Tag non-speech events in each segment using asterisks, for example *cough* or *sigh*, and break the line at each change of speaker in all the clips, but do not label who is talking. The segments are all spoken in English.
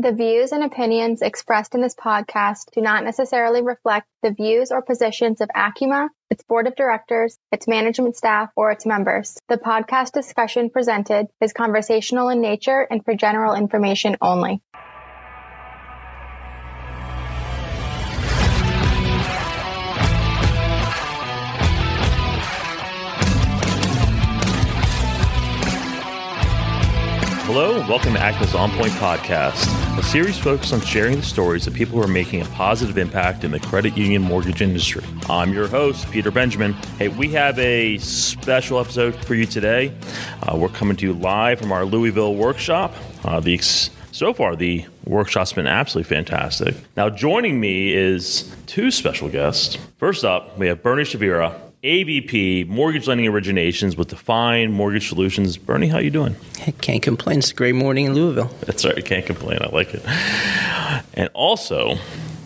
The views and opinions expressed in this podcast do not necessarily reflect the views or positions of Acuma, its board of directors, its management staff, or its members. The podcast discussion presented is conversational in nature and for general information only.
Hello, and welcome to Acuma's On Point podcast, a series focused on sharing the stories of people who are making a positive impact in the credit union mortgage industry. I'm your host, Peter Benjamin. Hey, we have a special episode for you today. Uh, we're coming to you live from our Louisville workshop. Uh, the ex- so far, the workshop's been absolutely fantastic. Now, joining me is two special guests. First up, we have Bernie Chavira, AVP Mortgage Lending Originations with Define Mortgage Solutions. Bernie, how you doing?
I can't complain. It's a great morning in Louisville.
That's right. Can't complain. I like it. And also,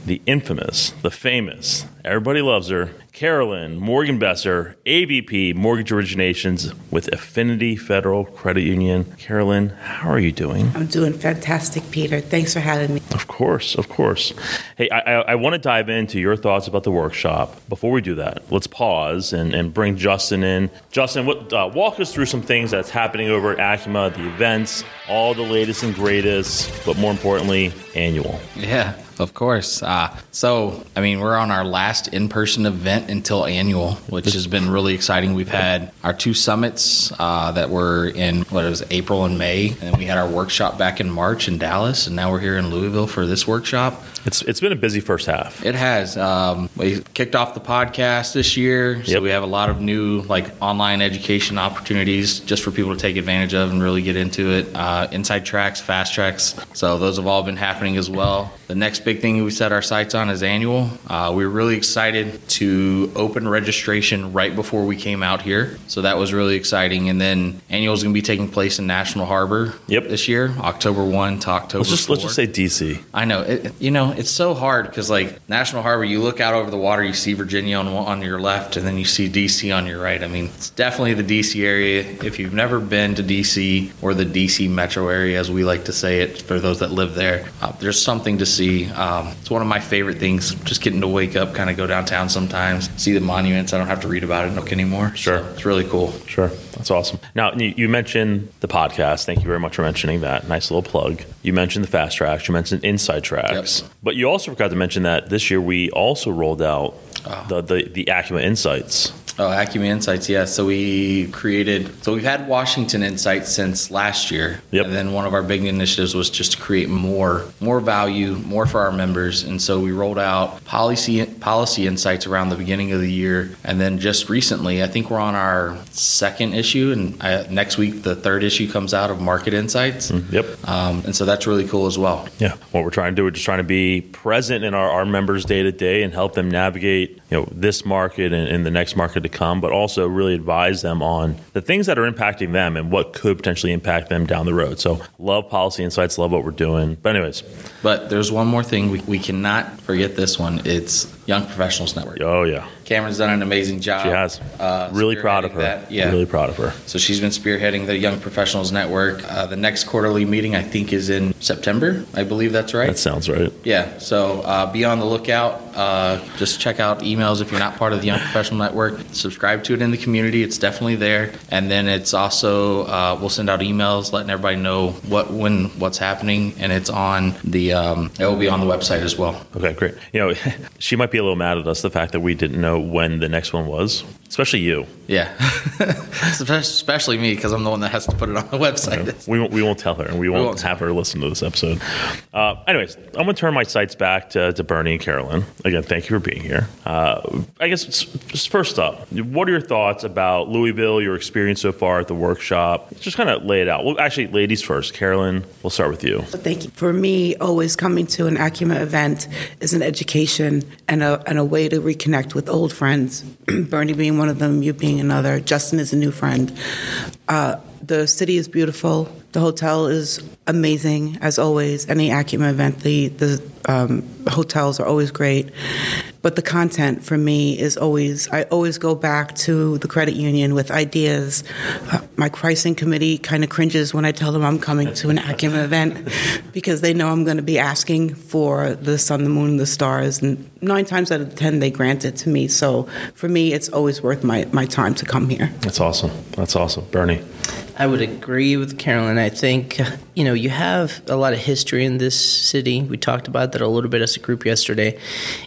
the infamous, the famous, everybody loves her, Carolyn Morganbesser, AVP Mortgage Originations with Affinity Federal Credit Union. Carolyn, how are you doing?
I'm doing fantastic, Peter. Thanks for having me.
Of course, of course. Hey, I, I, I want to dive into your thoughts about the workshop. Before we do that, let's pause and, and bring Justin in. Justin, what, uh, walk us through some things that's happening over at Acuma, the events, all the latest and greatest, but more importantly, annual.
Yeah, of course. Uh, so, I mean, we're on our last in person event until annual, which has been really exciting. We've had our two summits uh, that were in what it was April and May, and we had our workshop back in March in Dallas, and now we're here in Louisville for this workshop.
It's it's been a busy first half.
It has. Um, we kicked off the podcast this year, so
Yep.
we have a lot of new like online education opportunities just for people to take advantage of and really get into it. Uh, inside tracks, fast tracks. So those have all been happening as well. The next big thing we set our sights on is annual. Uh, we were really excited to open registration right before we came out here, so that was really exciting. And then annual is going to be taking place in National Harbor
Yep.
this year, October one to October.
Let's just let's just say DC.
I know. It, you know, it's so hard because like National Harbor, you look out over the water, you see Virginia on on your left, and then you see DC on your right. I mean, it's definitely the DC area. If you've never been to DC or the DC metro area, as we like to say it, for those that live there, uh, there's something to see. Um, it's one of my favorite things. Just getting to wake up, kind of go downtown sometimes, see the monuments. I don't have to read about it anymore.
Sure.
So it's really cool.
Sure, that's awesome. Now you, you mentioned the podcast. Thank you very much for mentioning that. Nice little plug. You mentioned the fast tracks. You mentioned inside tracks.
Yep.
But you also forgot to mention that this year we also rolled out
Oh.
the, the the Acuma Insights.
Oh, Acuma Insights, yeah. So we created, so we've had Washington Insights since last year.
Yep.
And then one of our big initiatives was just to create more, more value, more for our members. And so we rolled out policy, policy insights around the beginning of the year. And then just recently, I think we're on our second issue. And uh, next week, the third issue comes out of Market Insights.
Yep.
Um, and so that's really cool as well.
Yeah. What we're trying to do, we're just trying to be present in our, our members day to day and help them navigate, you know, this market and, and the next market to come, but also really advise them on the things that are impacting them and what could potentially impact them down the road. So love policy insights, love what we're doing. But anyways,
But there's one more thing. We, we cannot forget this one. It's Young Professionals Network.
oh yeah,
Cameron's done an amazing job.
she has.
uh,
really proud of her.
That. Yeah.
Really proud of her.
So she's been spearheading the Young Professionals Network. Uh, the next quarterly meeting, I think, is in September. I believe that's right.
That sounds right.
yeah. So uh, be on the lookout. Uh, just check out emails if you're not part of the Young Professional Network. Subscribe to it in the community. It's definitely there. And then it's also uh, we'll send out emails letting everybody know what when what's happening, and it's on the um, it will be on the website as well.
Okay, great. You know, *laughs* she might be a little mad at us the fact that we didn't know when the next one was, especially you.
Yeah, *laughs* especially me because I'm the one that has to put it on the website.
We won't, we won't tell her, and we won't,
won't.
have her listen to this episode. Uh, anyways, I'm going to turn my sights back to, to Bernie and Carolyn. Again, thank you for being here. Uh, I guess just first up, what are your thoughts about Louisville, your experience so far at the workshop? Just kind of lay it out. Well, actually, ladies first. Carolyn, we'll start with you.
Thank you. For me, always coming to an Acuma event is an education and a, and a way to reconnect with old friends. *clears throat* Bernie being one of them, you being another. Justin is a new friend. Uh, the city is beautiful. The hotel is amazing, as always. Any Acuma event, the, the um, hotels are always great. but the content for me is always, I always go back to the credit union with ideas. Uh, my pricing committee kind of cringes when I tell them I'm coming to an Acuma event *laughs* because they know I'm going to be asking for the sun, the moon, the stars, and nine times out of ten they grant it to me. So for me, it's always worth my, my time to come here.
That's awesome. That's awesome. Bernie.
I would agree with Carolyn. I think, you know, you have a lot of history in this city. We talked about that a little bit as a group yesterday.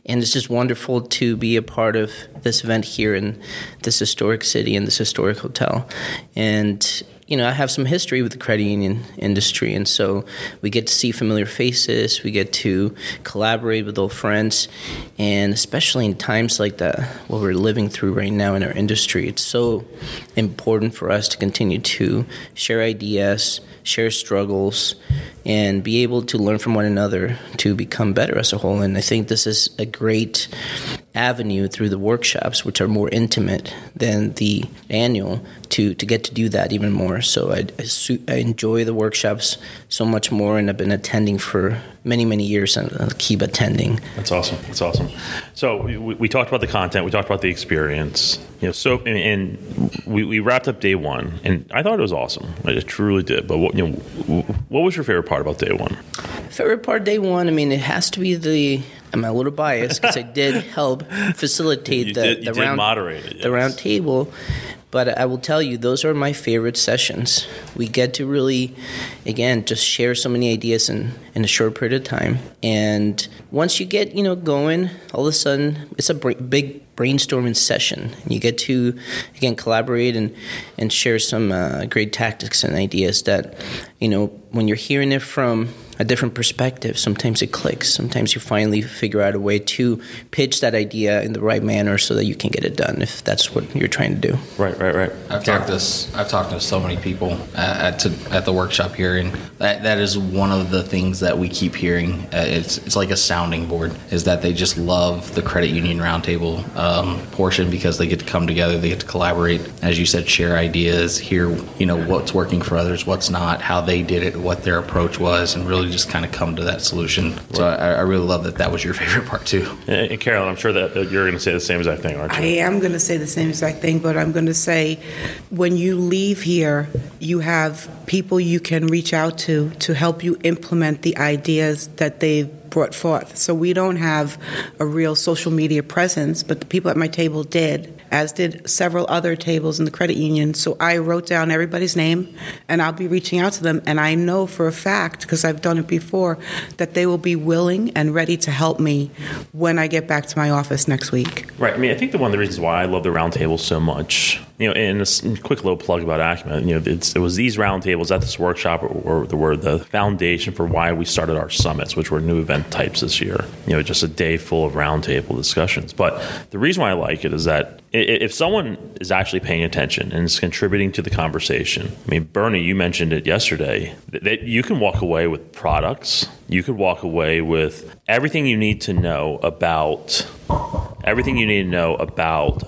And it's just wonderful to be a part of this event here in this historic city and this historic hotel. And you know, I have some history with the credit union industry, and so we get to see familiar faces, we get to collaborate with old friends, and especially in times like that, what we're living through right now in our industry, it's so important for us to continue to share ideas, share struggles, and be able to learn from one another to become better as a whole. And I think this is a great avenue through the workshops, which are more intimate than the annual, to, to get to do that even more. So I, I, I enjoy the workshops so much more, and I've been attending for many, many years, and I'll keep attending.
That's awesome. That's awesome. So we, we talked about the content, we talked about the experience. You know, so and, and we, we wrapped up day one, and I thought it was awesome. I truly did. But what you know, what was your favorite part about day one?
Favorite part day one. I mean, it has to be the I'm a little biased because I did help facilitate the,
did,
the round
moderate it, yes.
the round table. But I will tell you, those are my favorite sessions. We get to really, again, just share so many ideas in, in a short period of time. And once you get, you know, going, all of a sudden, it's a big brainstorming session. You get to, again, collaborate and, and share some uh, great tactics and ideas that, you know, when you're hearing it from a different perspective. Sometimes it clicks. Sometimes you finally figure out a way to pitch that idea in the right manner so that you can get it done if that's what you're trying to do.
Right, right, right.
I've talked this. I've talked to so many people at at, to, at, the workshop here, and that, that is one of the things that we keep hearing. Uh, it's it's like a sounding board. Is that they just love the credit union roundtable um, portion because they get to come together, they get to collaborate, as you said, share ideas, hear you know what's working for others, what's not, how they did it, what their approach was, and really really just kind of come to that solution. So I, I, really love that that was your *laughs* favorite part too.
And Carolyn, I'm sure that you're going to say the same exact thing, aren't you?
I am going to say the same exact thing, but I'm going to say when you leave here, you have people you can reach out to to help you implement the ideas that they've brought forth. So we don't have a real social media presence, but the people at my table did as did several other tables in the credit union. So I wrote down everybody's name and I'll be reaching out to them. And I know for a fact, because I've done it before, that they will be willing and ready to help me when I get back to my office next week.
Right. I mean, I think the one of the reasons why I love the roundtable so much, you know, and a quick little plug about Acuma, you know, it was these roundtables at this workshop were, were the foundation for why we started our summits, which were new event types this year. You know, just a day full of roundtable discussions. But the reason why I like it is that if someone is actually paying attention and is contributing to the conversation, I mean, Bernie, you mentioned it yesterday, that you can walk away with products. You could walk away with everything you need to know about everything you need to know about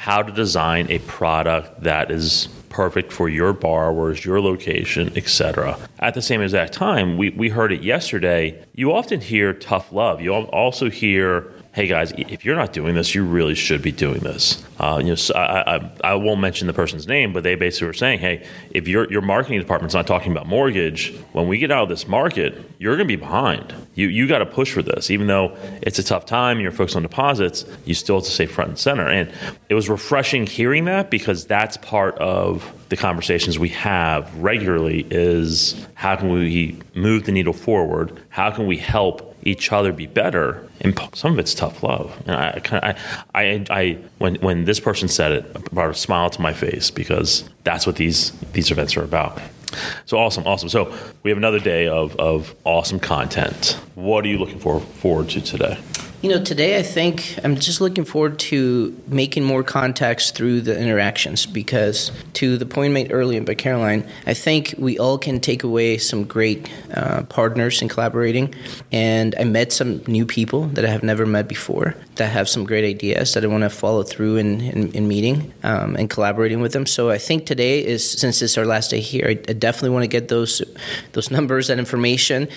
how to design a product that is perfect for your borrowers, your location, etc. At the same exact time, we, we heard it yesterday. You often hear tough love. You also hear hey guys, if you're not doing this, you really should be doing this. Uh, you know, so I, I, I, won't mention the person's name, but they basically were saying, hey, if your your marketing department's not talking about mortgage, when we get out of this market, you're going to be behind. You you got to push for this, even though it's a tough time. You're focused on deposits. You still have to stay front and center. And it was refreshing hearing that because that's part of the conversations we have regularly is how can we move the needle forward? How can we help each other be better. And some of it's tough love. And I I, I, I, when when this person said it, brought a smile to my face because that's what these these events are about. So awesome, awesome. So we have another day of of awesome content. What are you looking for forward to today?
You know, today I think I'm just looking forward to making more contacts through the interactions because, to the point made earlier by Caroline, I think we all can take away some great uh, partners in collaborating. And I met some new people that I have never met before that have some great ideas that I want to follow through in, in, in meeting um, and collaborating with them. So I think today is, since it's our last day here, I, I definitely want to get those those *laughs* numbers, that information.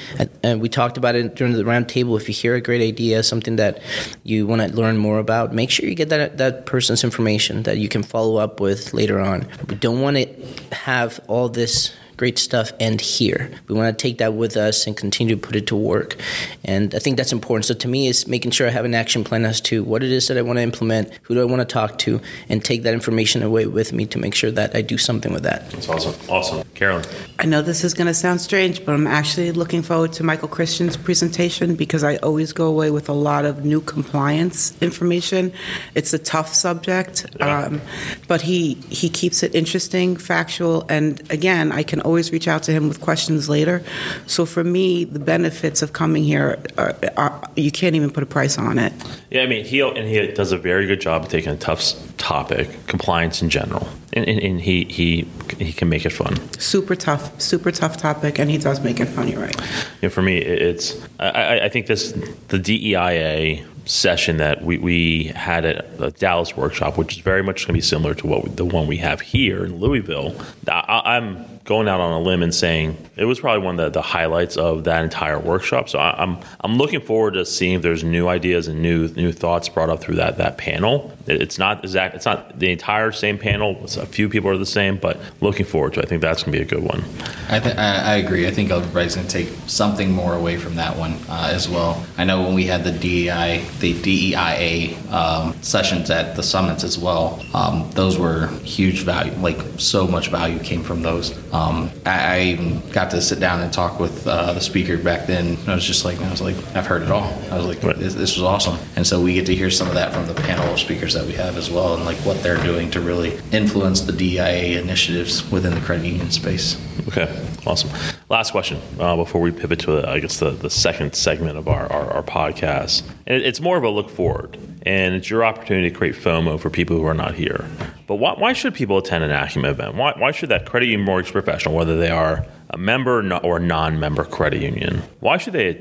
And we talked about it during the roundtable. If you hear a great idea, something something that you want to learn more about, make sure you get that that person's information that you can follow up with later on. We don't want to have all this great stuff end here. We want to take that with us and continue to put it to work. And I think that's important. So to me, is making sure I have an action plan as to what it is that I want to implement, who do I want to talk to, and take that information away with me to make sure that I do something with that.
That's awesome. Awesome. Carolyn.
I know this is going to sound strange, but I'm actually looking forward to Michael Christian's presentation because I always go away with a lot of new compliance information. It's a tough subject,
Yeah.
um, but he he keeps it interesting, factual, and again, I can always reach out to him with questions later. So for me, the benefits of coming here, are, are, you can't even put a price on it.
Yeah, I mean, he and he does a very good job of taking a tough topic, compliance in general, and, and, and he he he can make it fun.
Super tough, super tough topic, and he does make it funny, right?
Yeah, for me, it's I, I- think this the DEIA session that we, we had at the Dallas workshop, which is very much going to be similar to what we, the one we have here in Louisville. I, I'm going out on a limb and saying it was probably one of the, the highlights of that entire workshop. So I, I'm I'm looking forward to seeing if there's new ideas and new new thoughts brought up through that that panel. It- It's not exact. It's not the entire same panel. It's a few people are the same, but looking forward to. it. I think that's going to be a good one.
I, th- I I agree. I think everybody's to take something more away from that one uh, as well. I know when we had the DEI, the DEIA um, sessions at the summits as well, um, those were huge value. Like so much value came from those. Um, I, I even got to sit down and talk with uh, the speaker back then. I was just like, I was like, I've heard it all. I was like, this, this was awesome. And so we get to hear some of that from the panel of speakers that we have as well, and like what they're doing to really influence the DIA initiatives within the credit union space.
Okay, awesome. Last question uh, before we pivot to, I guess, the, the second segment of our, our, our podcast. And it- it's more of a look forward, and it's your opportunity to create FOMO for people who are not here. But why, why should people attend an Acuma event? Why, why should that credit union mortgage professional, whether they are a member or non member credit union, why should they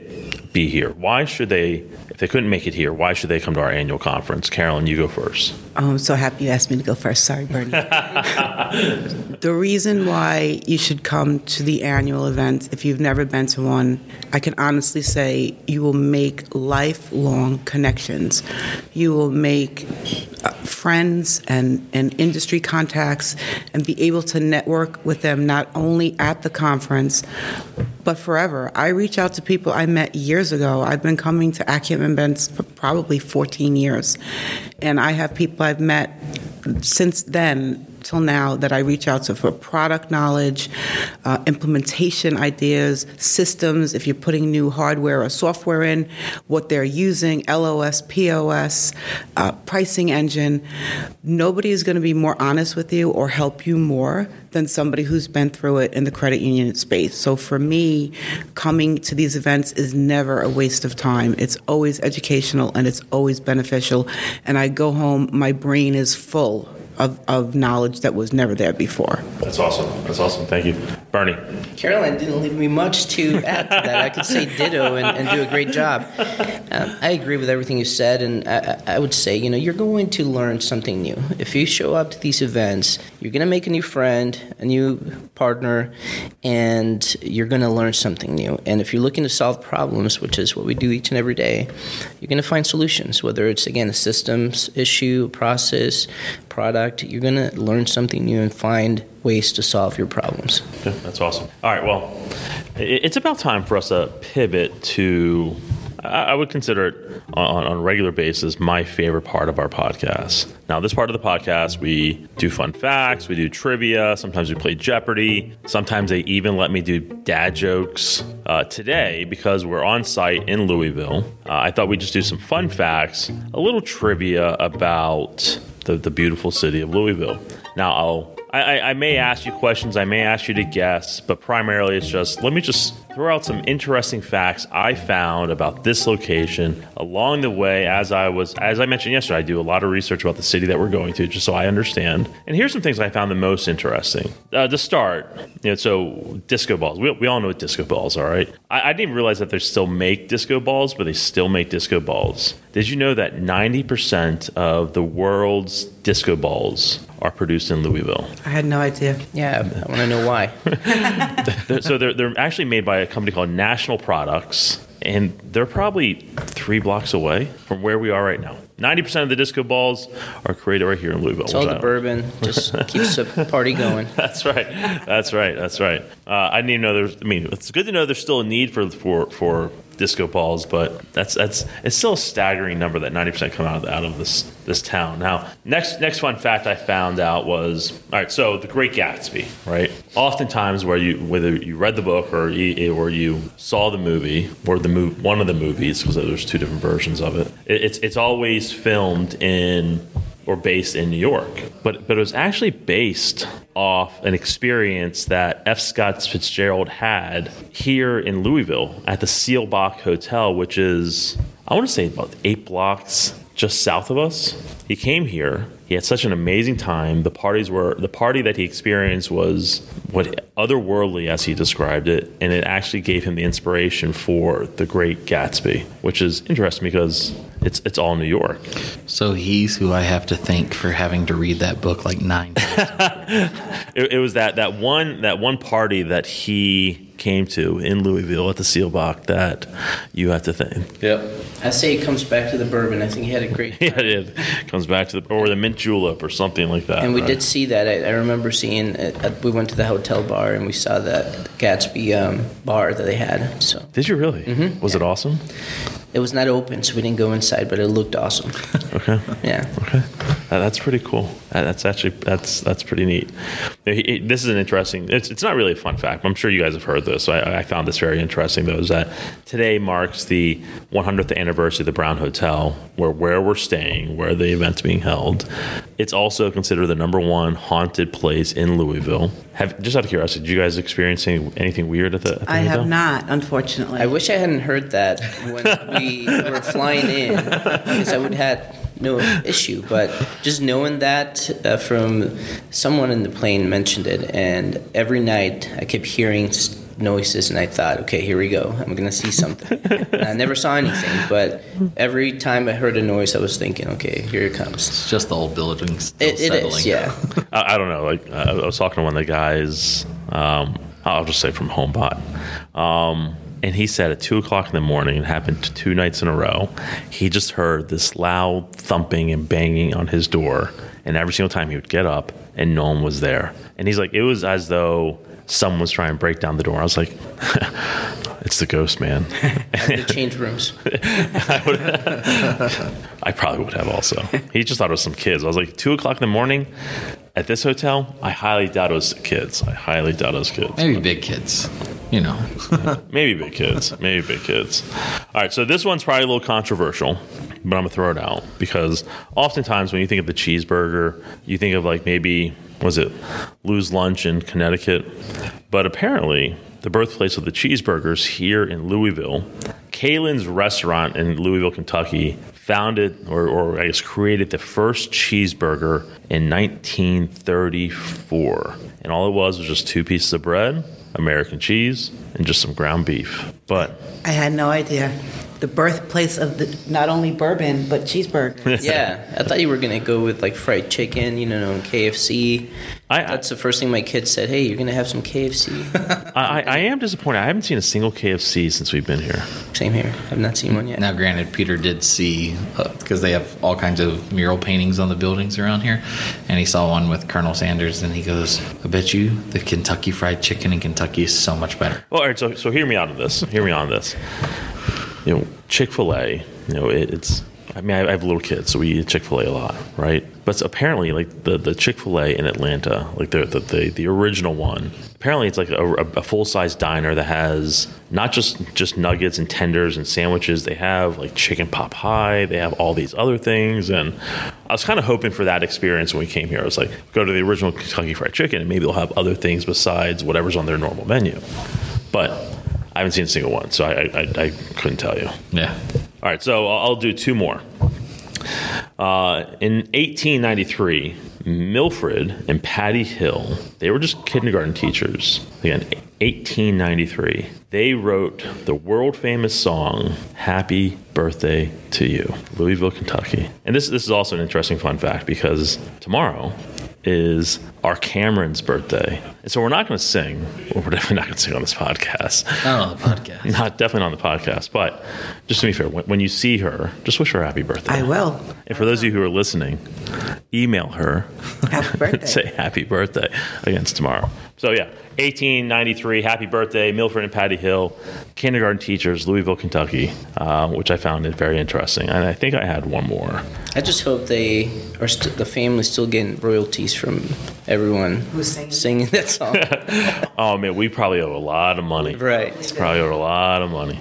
be here? Why should they, if they couldn't make it here, why should they come to our annual conference? Carolyn, you go first.
Oh, I'm so happy you asked me to go first. Sorry, Bernie. *laughs* the reason why you should come to the annual event, if you've never been to one, I can honestly say you will make lifelong connections. You will make uh, friends and, and industry contacts and be able to network with them not only at the conference, but forever. I reach out to people I met years ago. I've been coming to Acuma events for probably 14 years. And I have people I've met since then till now that I reach out to for product knowledge, uh, implementation ideas, systems, if you're putting new hardware or software in, what they're using, LOS, POS, uh, pricing engine. Nobody is going to be more honest with you or help you more than somebody who's been through it in the credit union space. So for me, coming to these events is never a waste of time. It's always educational and it's always beneficial. And I go home, my brain is full of, of knowledge that was never there before.
That's awesome. That's awesome. Thank you. Bernie.
Caroline didn't leave me much to add to that. I could say ditto and, and do a great job. Um, I agree with everything you said, and I, I would say, you know, you're going to learn something new. If you show up to these events, you're going to make a new friend, a new partner, and you're going to learn something new. And if you're looking to solve problems, which is what we do each and every day, you're going to find solutions, whether it's, again, a systems issue, process, product. You're going to learn something new and find ways to solve your problems.
Okay, that's awesome. All right, well, it's about time for us to pivot to. I would consider it on, on a regular basis my favorite part of our podcast. Now, this part of the podcast, we do fun facts, we do trivia, sometimes we play Jeopardy, sometimes they even let me do dad jokes. Uh, today, because we're on site in Louisville, uh, I thought we'd just do some fun facts, a little trivia about the, the beautiful city of Louisville. Now, I'll I, I, may ask you questions, I may ask you to guess, but primarily it's just let me just throw out some interesting facts I found about this location along the way as I was as I mentioned yesterday, I do a lot of research about the city that we're going to just so I understand. And here's some things I found the most interesting. Uh, to start, you know, so disco balls. We, we all know what disco balls are, right? I, I didn't even realize that they still make disco balls, but they still make disco balls. Did you know that 90% of the world's disco balls are produced in Louisville?
I had no idea.
Yeah, I want to know why. *laughs*
They're- so they're, they're actually made by a company called National Products, and they're probably three blocks away from where we are right now. 90% of the disco balls are created right here in Louisville.
It's all the bourbon just *laughs* keeps the party going. *laughs*
That's right. That's right. That's right. Uh, I didn't even know there's. I mean, it's good to know there's still a need for for for disco balls, but that's that's it's still a staggering number that 90% come out of out of this this town. Now, next next fun fact I found out was all right. So the Great Gatsby, right? Oftentimes, where you whether you read the book or you, or you saw the movie or the move one of the movies because there's two different versions of it. it it's it's always filmed in or based in New York. But but it was actually based off an experience that F. Scott Fitzgerald had here in Louisville at the Seelbach Hotel, which is I want to say about eight blocks just south of us. He came here. He had such an amazing time. The parties were the party that he experienced was what otherworldly as he described it, and it actually gave him the inspiration for The Great Gatsby, which is interesting because it's it's all New York.
So he's who I have to thank for having to read that book like nine times. *laughs*
It, it was that that one that one party that he came to in Louisville at the Seelbach that you have to thank.
yep.
I say it comes back to the bourbon. I think he had a great *laughs*
Yeah, it is. comes back to the or the mint julep or something like that.
And we
right?
did see that. I, I remember seeing. It, uh, we went to the hotel bar and we saw that Gatsby um, bar that they had. So
Did you really?
Mm-hmm.
Was it awesome?
It was not open, so we didn't go inside, but it looked awesome. *laughs*
Okay.
Yeah.
Okay, Uh, that's pretty cool. Uh, that's actually that's that's pretty neat. It- it- this is an interesting. It's, it's not really a fun fact. but I'm sure you guys have heard this. So I, I found this very interesting. Though is that today marks the 100th anniversary of the Brown Hotel, where where we're staying, where the event's being held. It's also considered the number one haunted place in Louisville. Have just out of curiosity, did you guys experience any, anything weird at the? At the
I have not, unfortunately.
I wish I hadn't heard that when *laughs* we were flying in, because I would have had no issue. But just knowing that uh, from someone in the plane mentioned it, and every night I kept hearing noises, and I thought, okay, here we go. I'm gonna see something. and I never saw anything, but every time I heard a noise, I was thinking, okay, here it comes.
It's just the old building still
It, it
settling.
is, yeah.
I, I don't know. Like I, I was talking to one of the guys. Um, I'll just say from HomeBot, um, and he said at two o'clock in the morning, it happened two nights in a row. He just heard this loud thumping and banging on his door, and every single time he would get up, and no one was there. And he's like, it was as though someone was trying to break down the door. I was like, *laughs* it's the ghost man. *laughs*
Change rooms. *laughs*
I, would, I probably would have also. He just thought it was some kids. I was like, two o'clock in the morning at this hotel. I highly doubt it was kids. I highly doubt it was kids.
Maybe big kids, you know. *laughs*
Maybe big kids. Maybe big kids. All right, so this one's probably a little controversial, but I'm gonna throw it out because oftentimes when you think of the cheeseburger, you think of like maybe was it Lou's Lunch in Connecticut, but apparently the birthplace of the cheeseburgers here in Louisville, Kaelin's restaurant in Louisville, Kentucky, founded or, or I guess created the first cheeseburger in 1934, and all it was was just two pieces of bread. American cheese and just some ground beef. But
I had no idea. The birthplace of the not only bourbon but cheeseburger. *laughs*
Yeah, I thought you were gonna go with like fried chicken, you know, KFC.
I-
That's the first thing my kids said. Hey, you're gonna have some KFC. *laughs*
I, I, I am disappointed. I haven't seen a single KFC since we've been here.
Same here. I've not seen one yet.
Now, granted, Peter did see uh, because they have all kinds of mural paintings on the buildings around here, and he saw one with Colonel Sanders, and he goes, "I bet you the Kentucky Fried Chicken in Kentucky is so much better."
Well, all right. So, so hear me out on this. Hear me on this. You know, Chick Fil A. You know, it, it's. I mean, I, I have little kids, so we eat Chick Fil A a lot, right? But apparently, like the, the Chick Fil A in Atlanta, like the, the the the original one. Apparently, it's like a, a full size diner that has not just just nuggets and tenders and sandwiches. They have like chicken pot pie. They have all these other things, and I was kind of hoping for that experience when we came here. I was like, go to the original Kentucky Fried Chicken, and maybe they'll have other things besides whatever's on their normal menu. But I haven't seen a single one, so I, I, I couldn't tell you.
Yeah,
All right, so I'll do two more. Uh, in 1893, Mildred and Patty Hill, they were just kindergarten teachers. Again, 1893, they wrote the world famous song "Happy Birthday to You," Louisville, Kentucky. And this this is also an interesting fun fact because tomorrow is our Cameron's birthday. And so we're not going to sing. Well, we're definitely not going to sing on this podcast.
Not on the podcast. *laughs*
Not definitely not on the podcast. But just to be fair, when, when you see her, just wish her a happy birthday.
I will.
And for those of you who are listening, email her.
Happy *laughs* birthday.
Say happy birthday against tomorrow. So yeah, 1893, happy birthday, Mildred and Patty Hill, kindergarten teachers, Louisville, Kentucky, uh, which I found it very interesting. And I think I had one more.
I just hope they are st- the family's still getting royalties from everyone
Who's singing?
that song. *laughs*
Oh man, we probably owe a lot of money.
right.
It's Probably owe a lot of money.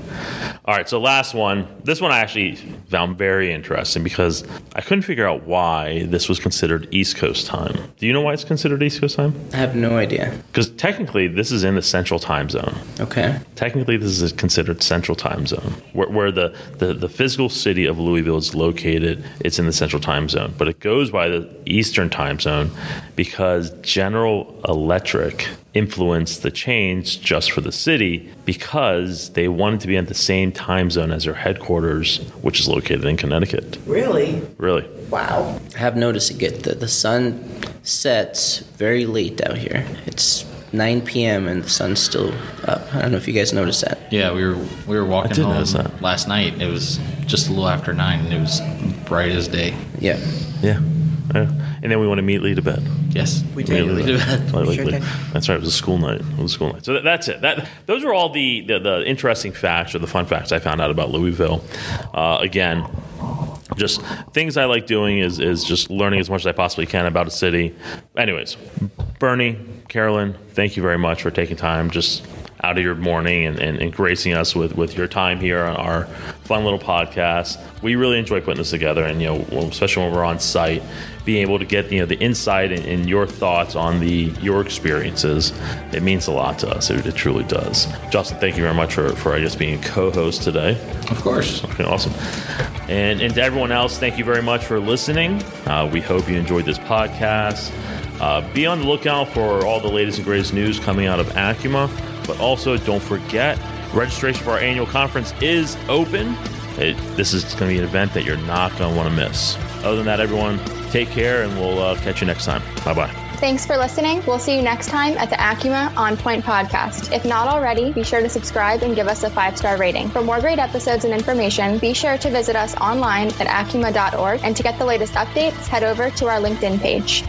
All right, so last one. This one I actually found very interesting because I couldn't figure out why this was considered East Coast time. Do you know why it's considered East Coast time?
I have no idea.
Because technically, this is in the Central Time Zone.
Okay.
Technically, this is considered Central Time Zone, where, where the, the, the physical city of Louisville is located. It's in the Central Time Zone, but it goes by the Eastern Time Zone because General Electric influenced the change just for the city because they wanted to be at the same time zone as their headquarters, which is located in Connecticut.
Really?
Really?
Wow.
I have noticed it get the, the sun sets very late out here. It's 9 p.m. and the sun's still up. I don't know if you guys noticed that.
Yeah, we were we were walking home last night. It was just a little after nine, and it was bright as day.
Yeah.
Yeah. Yeah. And then we went immediately to bed.
Yes,
We did.
Immediately
We
to
did.
bed. *laughs*
Sure did.
That's right. It was a school night. It was a school night. So that, that's it. That those are all the, the the interesting facts or the fun facts I found out about Louisville. Uh, again, just things I like doing is is just learning as much as I possibly can about a city. Anyways, Bernie, Carolyn, thank you very much for taking time just out of your morning and, and, and gracing us with, with your time here on our fun little podcast. We really enjoy putting this together, and you know, especially when we're on site, being able to get you know the insight and, and your thoughts on the your experiences. It means a lot to us. It, it truly does. Justin, thank you very much for, for I guess being a co-host today.
Of course.
Okay, awesome. And, and to everyone else, thank you very much for listening. Uh, we hope you enjoyed this podcast. Uh, be on the lookout for all the latest and greatest news coming out of Acuma. But also, don't forget, registration for our annual conference is open. It, this is going to be an event that you're not going to want to miss. Other than that, everyone, take care, and we'll uh, catch you next time. Bye bye.
Thanks for listening. We'll see you next time at the Acuma On Point podcast. If not already, be sure to subscribe and give us a five star rating. For more great episodes and information, be sure to visit us online at acuma.org. And to get the latest updates, head over to our LinkedIn page.